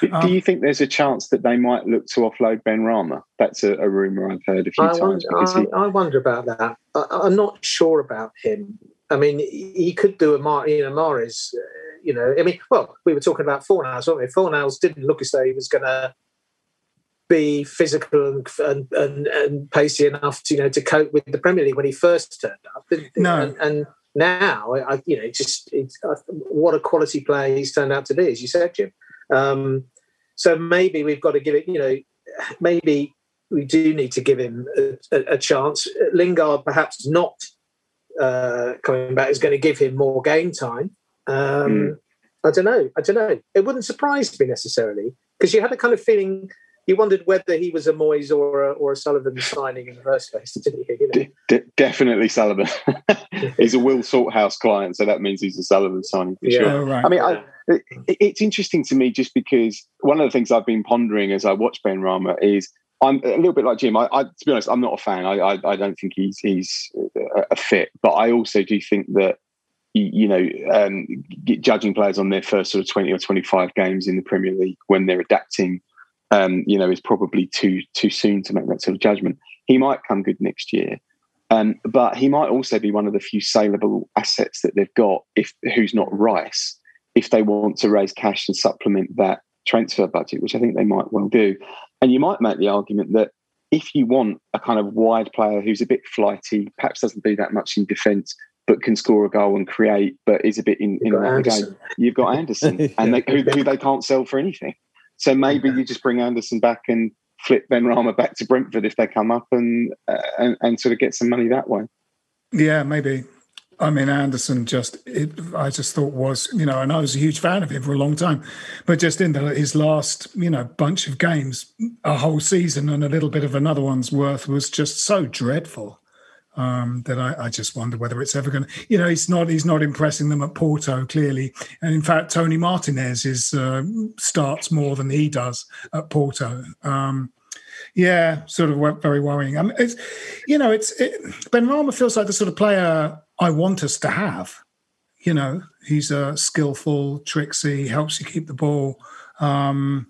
Do, um, you think there's a chance that they might look to offload Benrahma? That's a, a rumor I've heard a few I times. Wonder, I, I, wonder about that. I, am not sure about him. I mean, he could do a Mar, you know, Mahrez. Uh, you know, I mean, well, we were talking about Fornals, weren't we? Fornals didn't look as though he was going to be physical and, and, and, and, pacey enough to you know to cope with the Premier League when he first turned up. No. And, and now, I, you know, just it's, uh, what a quality player he's turned out to be, as you said, Jim. Um, so maybe we've got to give it, you know, maybe we do need to give him a, a, a chance. Lingard, perhaps not uh, coming back, is going to give him more game time. Um, mm. I don't know. I don't know. It wouldn't surprise me necessarily because you had a kind of feeling you wondered whether he was a Moyes or a, or a Sullivan signing in the first place, didn't you? you know? De- definitely Sullivan. *laughs* he's a Will Salthouse client, so that means he's a Sullivan signing for yeah. sure. Right. I mean, I, it, it's interesting to me just because one of the things I've been pondering as I watch Benrahma is I'm a little bit like Jim. I, I to be honest, I'm not a fan. I, I, I don't think he's he's a fit, but I also do think that you know, um, judging players on their first sort of 20 or 25 games in the Premier League when they're adapting um, you know, is probably too too soon to make that sort of judgment. He might come good next year, um, but he might also be one of the few saleable assets that they've got. If who's not Rice, if they want to raise cash and supplement that transfer budget, which I think they might well do, and you might make the argument that if you want a kind of wide player who's a bit flighty, perhaps doesn't do that much in defence, but can score a goal and create, but is a bit in, in the game. You've got Anderson, *laughs* and they, who, who, they can't sell for anything. So maybe you just bring Anderson back and flip Benrahma back to Brentford if they come up and, uh, and, and sort of get some money that way. Yeah, maybe. I mean, Anderson just, it, I just thought was, you know, and I was a huge fan of him for a long time, but just in the, his last, you know, bunch of games, a whole season and a little bit of another one's worth was just so dreadful um, that I, I, just wonder whether it's ever going to, you know, he's not, he's not impressing them at Porto clearly. And in fact, Toni Martinez is, uh, starts more than he does at Porto. Um, yeah, sort of very worrying. I mean, it's, you know, it's it, Benrahma feels like the sort of player I want us to have. You know, he's a skillful, tricksy, helps you keep the ball. Um,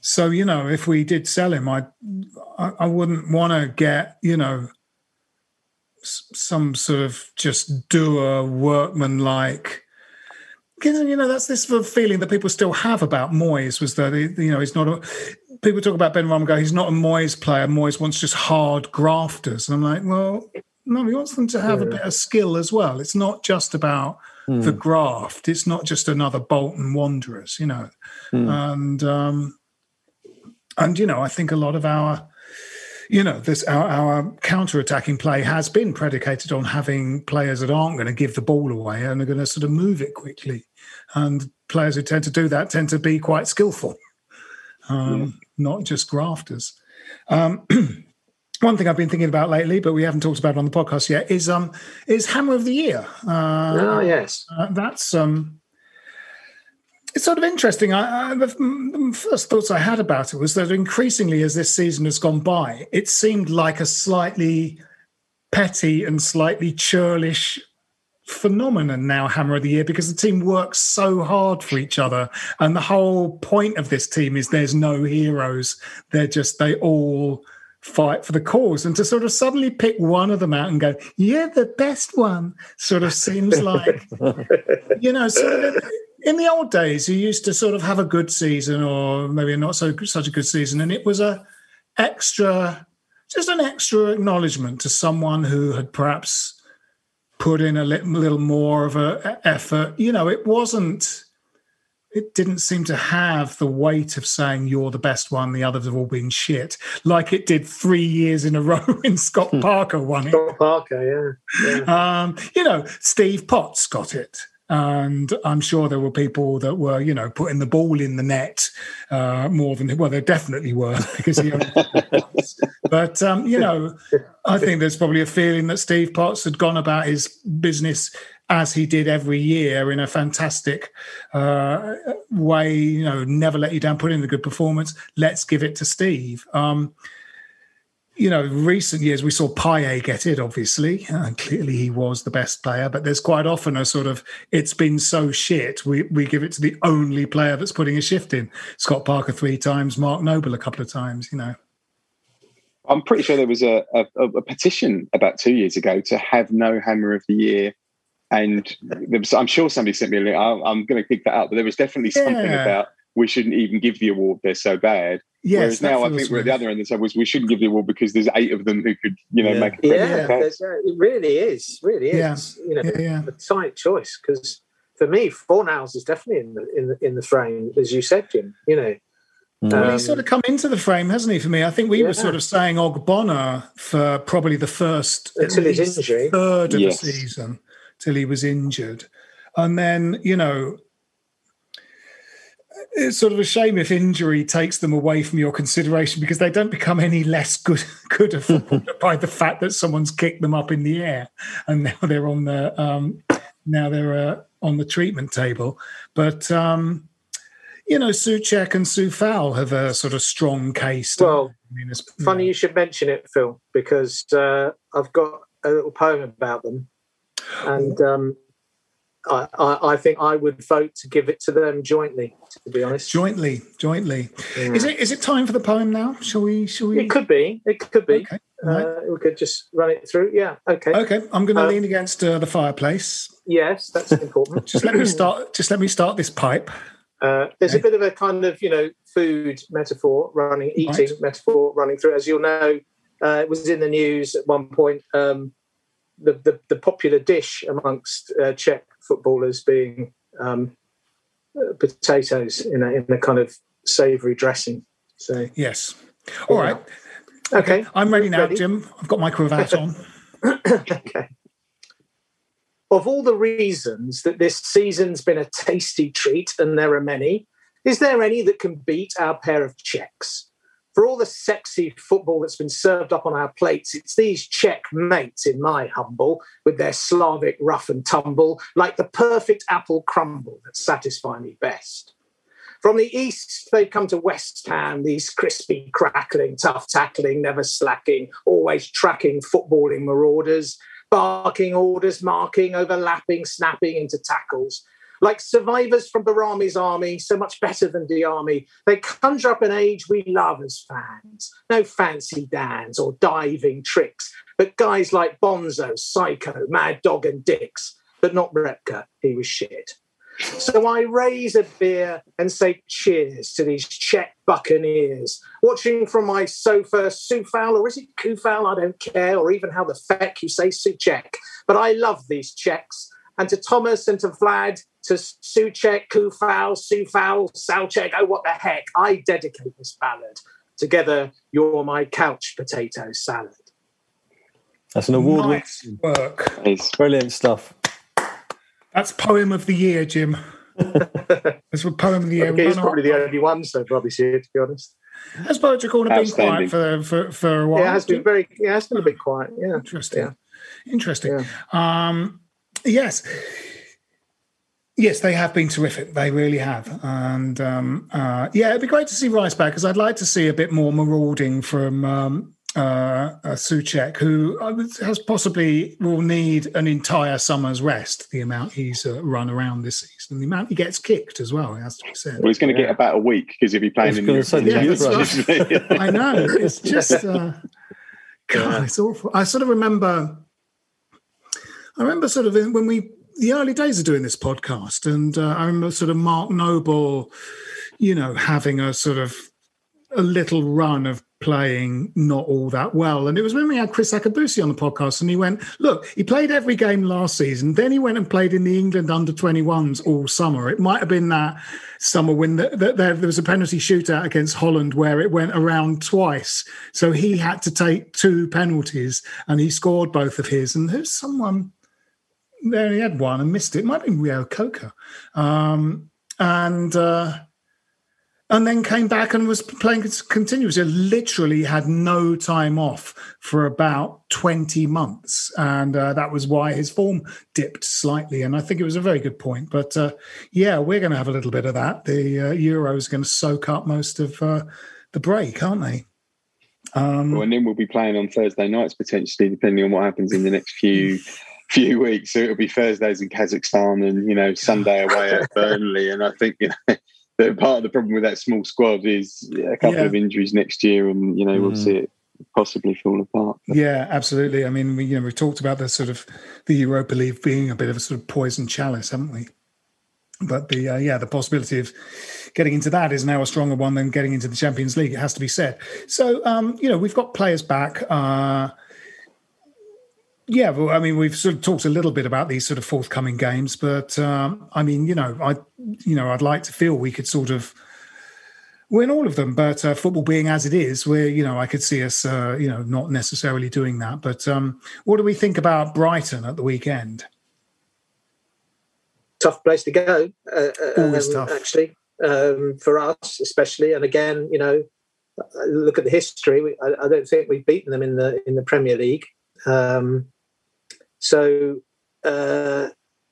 so you know, if we did sell him, I I, I wouldn't want to get you know some sort of just doer workman like you know that's this feeling that people still have about Moyes was that you know he's not a people talk about Benrahma go he's not a Moyes player Moyes wants just hard grafters and I'm like well no, he wants them to have yeah. a bit of skill as well. It's not just about mm. the graft. It's not just another Bolton Wanderers, you know. Mm. And um, and you know, I think a lot of our you know, this our, our counter-attacking play has been predicated on having players that aren't going to give the ball away and are going to sort of move it quickly. And players who tend to do that tend to be quite skillful, um. Not just grafters. Um, *clears throat* one thing I've been thinking about lately, but we haven't talked about on the podcast yet, is um is Hammer of the Year. Uh, oh yes, uh, that's um. It's sort of interesting. I, I, the first thoughts I had about it was that increasingly, as this season has gone by, it seemed like a slightly petty and slightly churlish phenomenon now hammer of the year because the team works so hard for each other. And the whole point of this team is there's no heroes. They're just they all fight for the cause. And to sort of suddenly pick one of them out and go you're the best one sort of seems *laughs* like you know sort of in the old days you used to sort of have a good season or maybe not so such a good season. And it was a extra just an extra acknowledgement to someone who had perhaps put in a little, more of a effort you know it wasn't it didn't seem to have the weight of saying you're the best one, the others have all been shit, like it did three years in a *laughs* row in Scott hmm. Parker won it. Scott Parker, yeah. yeah. Um, you know, Steve Potts got it. And I'm sure there were people that were, you know, putting the ball in the net uh, more than well, there definitely were *laughs* because he. only but um, you know, I think there's probably a feeling that Steve Potts had gone about his business as he did every year in a fantastic uh, way. You know, never let you down, put in a good performance. Let's give it to Steve. Um, you know, recent years we saw Payet get it, obviously. Uh, clearly he was the best player, but there's quite often a sort of, it's been so shit, we, we give it to the only player that's putting a shift in. Scott Parker three times, Mark Noble a couple of times, you know. I'm pretty sure there was a, a, a petition about two years ago to have no Hammer of the Year and was, I'm sure somebody sent me a link. I'm, I'm going to pick that up, but there was definitely something yeah. about we shouldn't even give the award. They're so bad. Yes, Whereas now I think we're at the other end of the was we shouldn't give the award because there's eight of them who could, you know, yeah. make a yeah, it really is, really is. Yeah. You know, yeah, a tight choice because for me, Fornals is definitely in the in the in the frame, as you said, Jim. You know. Well, um, he's sort of come into the frame, hasn't he? For me, I think we were sort of saying Ogbonna for probably the first until his injury, third of yes. the season till he was injured. And then, you know, it's sort of a shame if injury takes them away from your consideration because they don't become any less good *laughs* good a footballer *laughs* by the fact that someone's kicked them up in the air and now they're on the um, now they're uh, on the treatment table. But um, you know, Soucek and Coufal have a sort of strong case. Well, I mean, funny you should mention it, Phil, because uh, I've got a little poem about them and um, I, I, I, think I would vote to give it to them jointly. To be honest, jointly, jointly. Yeah. Is it is it time for the poem now? Shall we? Shall we? It could be. It could be. Okay. Right. Uh, we could just run it through. Yeah. Okay. Okay. I'm going to um, lean against uh, the fireplace. Yes, that's important. just let me *clears throat* start. Just let me start this pipe. Uh, there's okay. a bit of a kind of you know food metaphor running, eating right. metaphor running through. As you'll know, uh, it was in the news at one point. Um, the, the, the popular dish amongst uh, Czech footballers being um, potatoes in a, in a kind of savoury dressing. So yes, all yeah. right. Okay. I'm ready now, ready? Jim. I've got my cravat on. *coughs* okay. of all the reasons that this season's been a tasty treat, and there are many, is there any that can beat our pair of Czechs? For all the sexy football that's been served up on our plates, it's these Czech mates, in my humble, with their Slavic rough and tumble, like the perfect apple crumble that satisfy me best. From the east, they come to West Ham, these crispy, crackling, tough tackling, never slacking, always tracking footballing marauders, barking orders, marking, overlapping, snapping into tackles. Like survivors from Barami's army, so much better than the army, they conjure up an age we love as fans. No fancy dans or diving tricks, but guys like Bonzo, Psycho, Mad Dog, and Dicks. But not Repka, he was shit. So I raise a beer and say cheers to these Czech buccaneers. Watching from my sofa, Sufal, or is it Kufal? I don't care, or even how the feck you say Suchek. But I love these Czechs. And to Thomas and to Vlad, to Suchek, Kufal, Sufal, Salchek, oh, what the heck, I dedicate this ballad. Together, you're my couch potato salad. That's an award Nice work. Brilliant stuff. That's poem of the year, Jim. *laughs* That's what poem of the year. Okay, he's Run probably the on- only one so far this year, to be honest. Has Poetry Corner been Outstanding. quiet for, for, for a while? Yeah, it has been very, yeah, it's been a bit quiet. Yeah, Interesting. Interesting. Um, yes. Yes, they have been terrific. They really have. And um, uh, yeah, it'd be great to see Rice back because I'd like to see a bit more marauding from um, uh, uh, Soucek, who uh, has possibly will need an entire summer's rest, the amount he's uh, run around this season, the amount he gets kicked as well, it has to be said. Well, he's going to get about a week because he'll be playing in the gonna say the European youth Championship. *laughs* I know. It's just, uh, *laughs* God, it's awful. I sort of remember, I remember sort of when we, the early days of doing this podcast, and uh, I remember sort of Mark Noble, you know, having a sort of a little run of playing not all that well. And it was when we had Kriss Akabusi on the podcast, and he went, Look, he played every game last season. Then he went and played in the England under 21s all summer. It might have been that summer when the, the, there, there was a penalty shootout against Holland where it went around twice. So he had to take two penalties and he scored both of his. And there's someone there, he had one and missed it. It might have been Rio Coca. Um, and, uh, and then came back and was playing continuously. Literally had no time off for about 20 months. And uh, that was why his form dipped slightly. And I think it was a very good point. But uh, yeah, we're going to have a little bit of that. The uh, Euro is going to soak up most of uh, the break, aren't they? Um, Well, and then we'll be playing on Thursday nights potentially, depending on what happens in the next few *laughs* few weeks. So it'll be Thursdays in Kazakhstan and you know Sunday away at *laughs* Burnley. And I think you know *laughs* that part of the problem with that small squad is a couple Yeah. of injuries next year, and you know we'll Mm. see it possibly fall apart. Yeah, absolutely. I mean, we you know we've talked about the sort of the Europa League being a bit of a sort of poison chalice, haven't we? But the uh, yeah, the possibility of getting into that is now a stronger one than getting into the Champions League. It has to be said. So um, you know, we've got players back. Uh, yeah, well, I mean, we've sort of talked a little bit about these sort of forthcoming games, but um, I mean, you know, I, you know, I'd like to feel we could sort of win all of them. But uh, football being as it is, where you know, I could see us, uh, you know, not necessarily doing that. But um, what do we think about Brighton at the weekend? tough place to go. Uh, Always um, tough. actually, um, for us especially. And again, you know, uh, look at the history. We, I, I don't think we've beaten them in the in the Premier League. Um, so uh,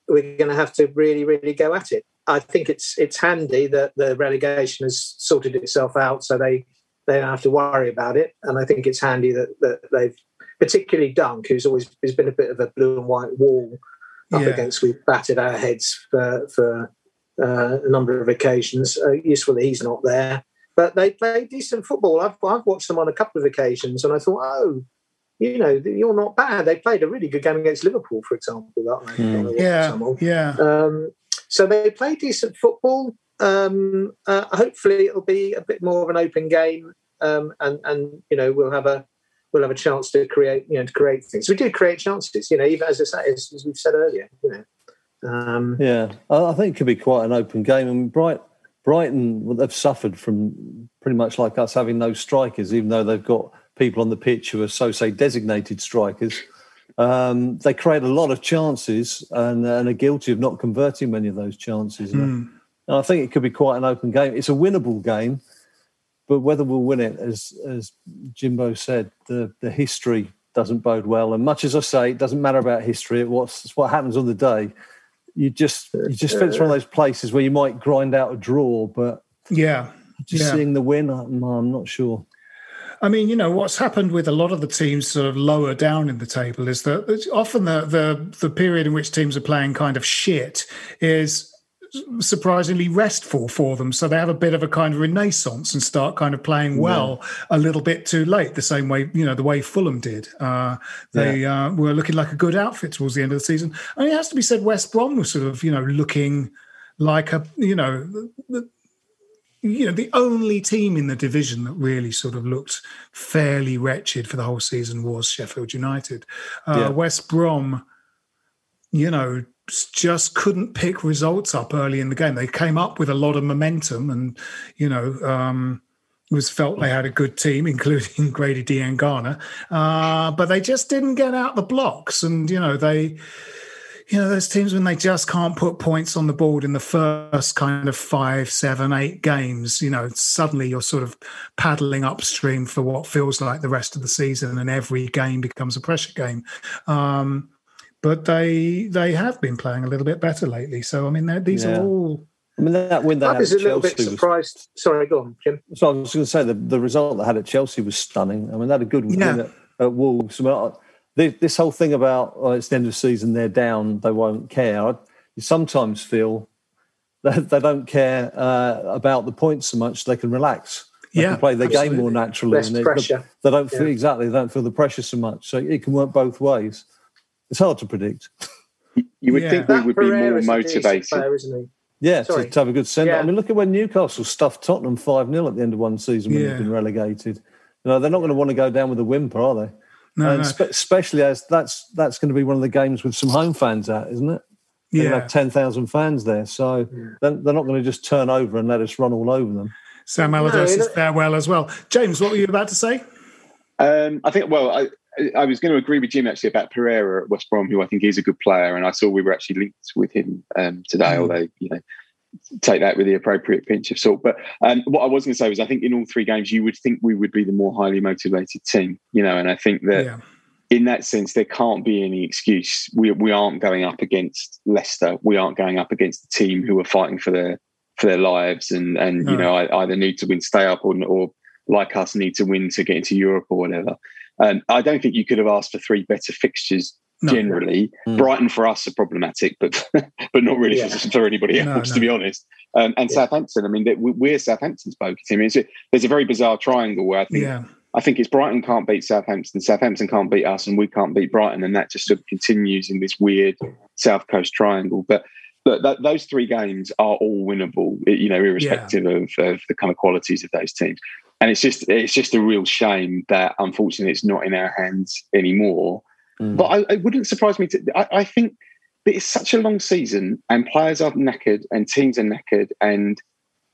we're going to have to really, really go at it. I think it's it's handy that the relegation has sorted itself out, so they they don't have to worry about it. And I think it's handy that, that they've, particularly Dunk, who's always has been a bit of a blue and white wall up Yeah. against. We've batted our heads for, for uh, a number of occasions. Uh, useful that he's not there, but they play decent football. I've I've watched them on a couple of occasions, and I thought, oh, you know, you're not bad. They played a really good game against Liverpool, for example. That night. I don't know what Yeah, yeah. Um, so they play decent football. Um, uh, hopefully, it'll be a bit more of an open game, um, and and you know we'll have a we'll have a chance to create you know to create things. We do create chances, you know, even as I say, as, as we've said earlier, you know. Um, Yeah, I I think it could be quite an open game. And Bright, Brighton, well, they've suffered from pretty much like us having no strikers, even though they've got people on the pitch who are so say designated strikers. Um, they create a lot of chances and, and, are guilty of not converting many of those chances. Mm. And I think it could be quite an open game. It's a winnable game, but whether we'll win it, as as Jimbo said, the the history doesn't bode well. And much as I say, it doesn't matter about history. It what's what happens on the day. You just you just it's one of those places where you might grind out a draw, but yeah, just yeah. seeing the win, I'm, I'm not sure. I mean, you know, what's happened with a lot of the teams sort of lower down in the table is that often the the the period in which teams are playing kind of shit is surprisingly restful for them. So they have a bit of a kind of renaissance and start kind of playing well yeah. a little bit too late, the same way, you know, the way Fulham did. Uh, they yeah. uh, were looking like a good outfit towards the end of the season. I mean, it has to be said, West Brom was sort of, you know, looking like a, you know, the, you know, the only team in the division that really sort of looked fairly wretched for the whole season was Sheffield United. Uh, yeah. West Brom, you know, just couldn't pick results up early in the game. They came up with a lot of momentum, and you know, um, it was felt they had a good team, *laughs* including Grady Diangana, uh, but they just didn't get out the blocks. And you know, they, you know, those teams when they just can't put points on the board in the first kind of five, seven, eight games. You know, suddenly you're sort of paddling upstream for what feels like the rest of the season, and every game becomes a pressure game. Um, but they they have been playing a little bit better lately. So I mean, these yeah. are all. I mean, that win they I was a little bit surprised. Was, Sorry, go on, Jim. So I was going to say the, the result they had at Chelsea was stunning. I mean, they had a good yeah. win at, at Wolves. I mean, this, this, whole thing about oh, it's the end of the season, they're down, they won't care. I, you sometimes feel that they don't care uh, about the points so much; they can relax. They yeah, can play their absolutely. game more naturally. Less pressure. They, they don't feel yeah. exactly. They don't feel the pressure so much. So it can work both ways. It's hard to predict. You would yeah. think we would be more motivated. Player, yeah, to, to, have a good send. Yeah. I mean, look at when Newcastle stuffed Tottenham 5 0 at the end of one season when yeah. they've been relegated. You know, they're not going to want to go down with a whimper, are they? No, and no. Spe- especially as that's that's going to be one of the games with some home fans at, isn't it? They yeah. have 10,000 fans there. So yeah. they're, they're, not going to just turn over and let us run all over them. Sam Allardyce's no, farewell as well. James, what were you about to say? Um, I think, well, I, I was going to agree with Jim actually about Pereira at West Brom, who I think is a good player, and I saw we were actually linked with him um, today. Mm. Although you know, take that with the appropriate pinch of salt. But um, what I was going to say was, I think in all three games, you would think we would be the more highly motivated team. You know, and I think that. Yeah. In that sense, there can't be any excuse. We we aren't going up against Leicester. We aren't going up against a team who are fighting for their for their lives and and no. you know either need to win stay up or or like us need to win to get into Europe or whatever. Um, I don't think you could have asked for three better fixtures no. generally. Mm. Brighton for us are problematic, but *laughs* but not really yeah. for, for, anybody else, no, no. to be honest. Um, and yeah. Southampton, I mean, we're Southampton's poker team. It's a, there's a very bizarre triangle where I think yeah. I think it's Brighton can't beat Southampton, Southampton can't beat us, and we can't beat Brighton, and that just sort of continues in this weird South Coast triangle. But but that, those three games are all winnable, you know, irrespective of, of the kind of qualities of those teams and it's just it's just a real shame that unfortunately it's not in our hands anymore. Mm. But I, it wouldn't surprise me to. I, I think it's such a long season, and players are knackered, and teams are knackered, and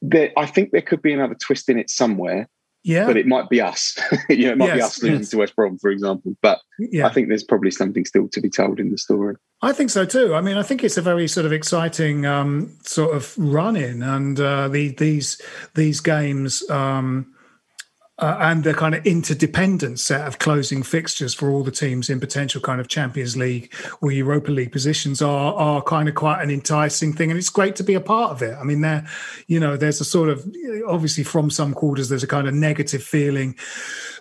there, I think there could be another twist in it somewhere. Yeah, but it might be us. *laughs* you know, it might yes, be us losing yes. to West Brom, for example. But yeah. I think there's probably something still to be told in the story. I think so too. I mean, I think it's a very sort of exciting um, sort of run in, and uh, the, these these games. Um, uh, and the kind of interdependent set of closing fixtures for all the teams in potential kind of Champions League or Europa League positions are are kind of quite an enticing thing, and it's great to be a part of it. I mean, there, you know, there's a sort of obviously from some quarters there's a kind of negative feeling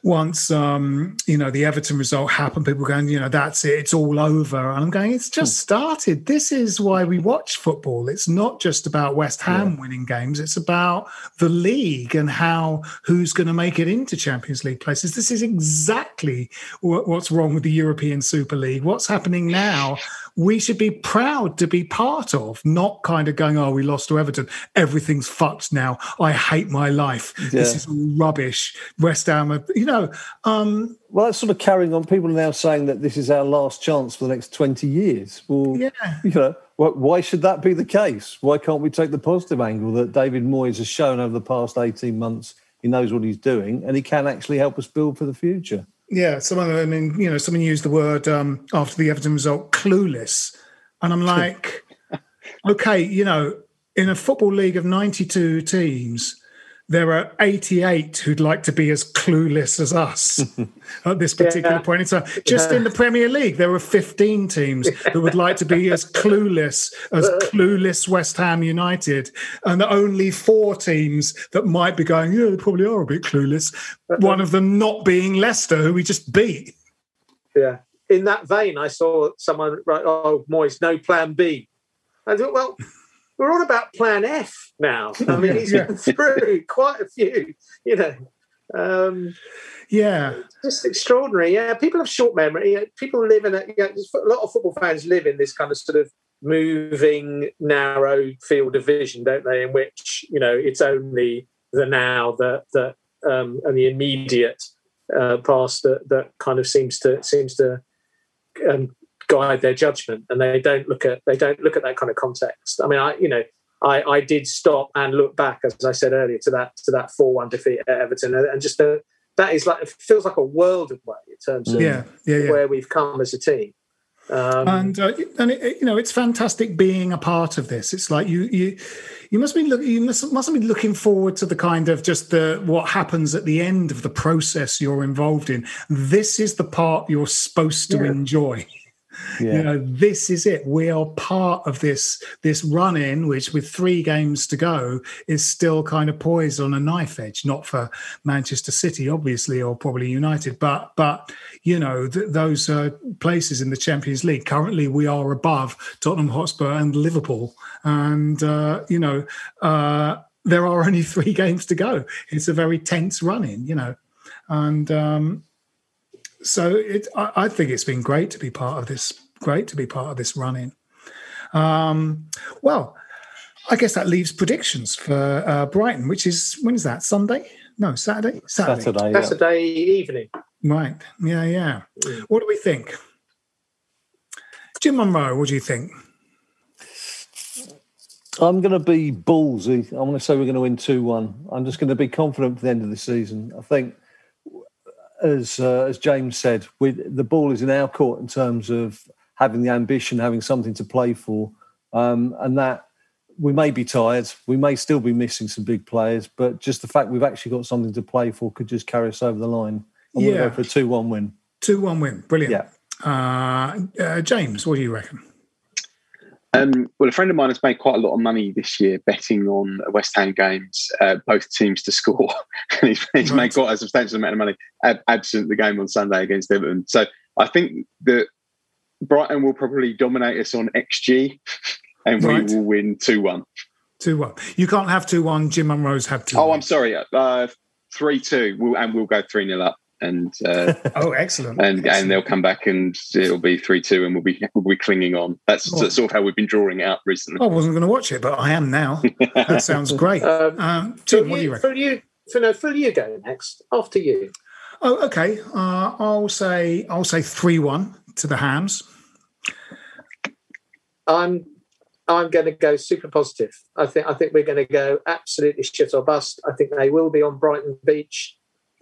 once um, you know the Everton result happened. People going, you know, that's it, it's all over, and I'm going, it's just hmm. started. This is why we watch football. It's not just about West Ham yeah. winning games; it's about the league and how who's going to make it into Champions League places. This is exactly what's wrong with the European Super League. What's happening now, we should be proud to be part of, not kind of going, oh, we lost to Everton. Everything's fucked now. I hate my life. Yeah. This is rubbish. West Ham, you know. Um, well, that's sort of carrying on. People are now saying that this is our last chance for the next 20 years. Well, yeah. you know, why should that be the case? Why can't we take the positive angle that David Moyes has shown over the past 18 months he knows what he's doing, and he can actually help us build for the future. Yeah, someone. I mean, you know, someone used the word um, after the Everton result, clueless, and I'm *laughs* like, okay, you know, in a football league of 92 teams, there are 88 who'd like to be as clueless as us *laughs* at this particular yeah. point in time. Just yeah. in the Premier League, there are 15 teams who would like to be as clueless as clueless West Ham United, and only four teams that might be going, yeah, they probably are a bit clueless. Uh-huh. One of them not being Leicester, who we just beat. Yeah. In that vein, I saw someone write, oh, Moyes, no plan B. I thought, well, we're on about Plan F now. *laughs* I mean, he's yeah. been through quite a few, you know. Um, yeah, just extraordinary. Yeah, people have short memory. People live in a, you know, a lot of football fans live in this kind of sort of moving, narrow field of vision, don't they? In which you know it's only the now that that um, and the immediate uh, past that that kind of seems to seems to um, guide their judgment and they don't look at they don't look at that kind of context i mean i you know i i did stop and look back as i said earlier to that to that 4-1 defeat at everton and just uh, that is like it feels like a world of way in terms of yeah, yeah, yeah. where we've come as a team um, and uh, and it, you know it's fantastic being a part of this. It's like you you you must be look, you must must be looking forward to the kind of just the what happens at the end of the process you're involved in. This is the part you're supposed to yeah. enjoy. Yeah. You know, this is it. We are part of this this run in, which with three games to go is still kind of poised on a knife edge. Not for Manchester City, obviously, or probably United, but but you know th- those uh, places in the Champions League. Currently, we are above Tottenham Hotspur and Liverpool, and uh, you know uh, there are only *laughs* three games to go. It's a very tense run in, you know, and. Um, so it, I, I, think it's been great to be part of this. Great to be part of this running. Um, well, I guess that leaves predictions for uh, Brighton, which is when is that? Sunday? No, Saturday. Saturday. Saturday, yeah. Saturday evening. Right. Yeah. Yeah. Mm. What do we think? Jim Monroe, what do you think? I'm going to be ballsy. I'm going to say we're going to win 2 1. I'm just going to be confident for the end of the season. I think as uh, as James said, we, the ball is in our court in terms of having the ambition, having something to play for, um, and that we may be tired, we may still be missing some big players, but just the fact we've actually got something to play for could just carry us over the line. I'm yeah. go for a two-one win. Two-one win, brilliant. Yeah. Uh, uh, James, what do you reckon? Um, well, a friend of mine has made quite a lot of money this year betting on West Ham games, uh, both teams to score. *laughs* he's, he's right. made quite a substantial amount of money ab- absent the game on Sunday against Everton. So I think that Brighton will probably dominate us on XG *laughs* and right. we will win 2 1. 2 1. You can't have 2 1. Jim Monroe's had 2 Oh, I'm sorry. Uh, 3 uh, 2. We'll, and we'll go 3 0 up and uh, *laughs* oh, excellent! And excellent. and they'll come back and it'll be three two, and we'll be we'll be clinging on. That's oh. sort of how we've been drawing out recently. I wasn't going to watch it, but I am now. that sounds *laughs* great. Um, um, Tim, what do you reckon? For you, for no, for you go next after you. Oh, okay. Uh, I'll say I'll say three one to the Hams. I'm I'm going to go super positive. I think I think we're going to go absolutely shit or bust. I think they will be on Brighton Beach.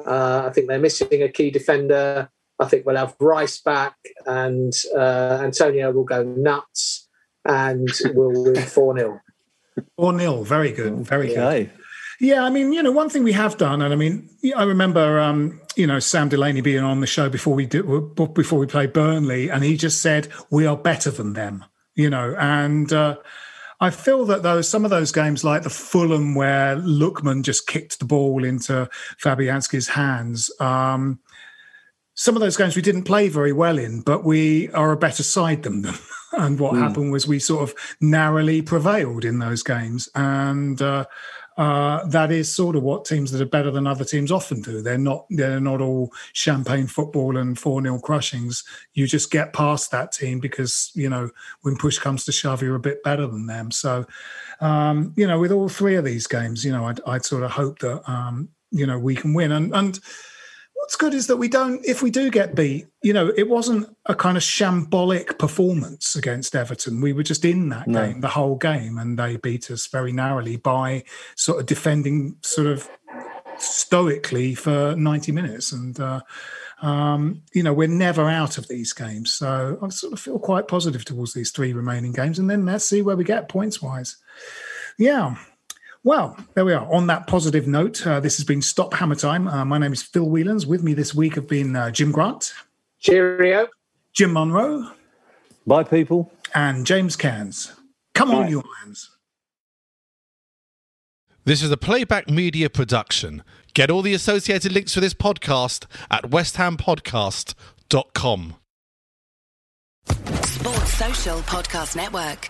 Uh, I think they're missing a key defender. I think we'll have Rice back, and uh, Antonio will go nuts, and *laughs* we'll win four 0 Four 0 Very good. Very okay. good. Yeah, I mean, you know, one thing we have done, and I mean, I remember, um, you know, Sam Delaney being on the show before we did before we played Burnley, and he just said we are better than them, you know, and. Uh, I feel that though some of those games, like the Fulham, where Lookman just kicked the ball into Fabianski's hands, um, some of those games we didn't play very well in, but we are a better side than them. *laughs* and what mm. happened was we sort of narrowly prevailed in those games, and uh, uh, that is sort of what teams that are better than other teams often do. They're not they're not all champagne football and four 0 crushings. You just get past that team because you know when push comes to shove, you're a bit better than them. So um, you know, with all three of these games, you know, I'd, I'd sort of hope that um, you know we can win and and what's good is that we don't if we do get beat you know it wasn't a kind of shambolic performance against everton we were just in that no. game the whole game and they beat us very narrowly by sort of defending sort of stoically for 90 minutes and uh, Um, you know, we're never out of these games. So I sort of feel quite positive towards these three remaining games. And then let's see where we get points wise. Yeah. Well, there we are. On that positive note, uh, this has been Stop Hammer Time. Uh, my name is Phil Whelans. With me this week have been uh, Jim Grant. Cheerio. Jim Monroe. Bye, people. And James Cairns. Come on, you irons. This is a playback media production. Get all the associated links for this podcast at westhampodcast.com. Sports Social Podcast Network.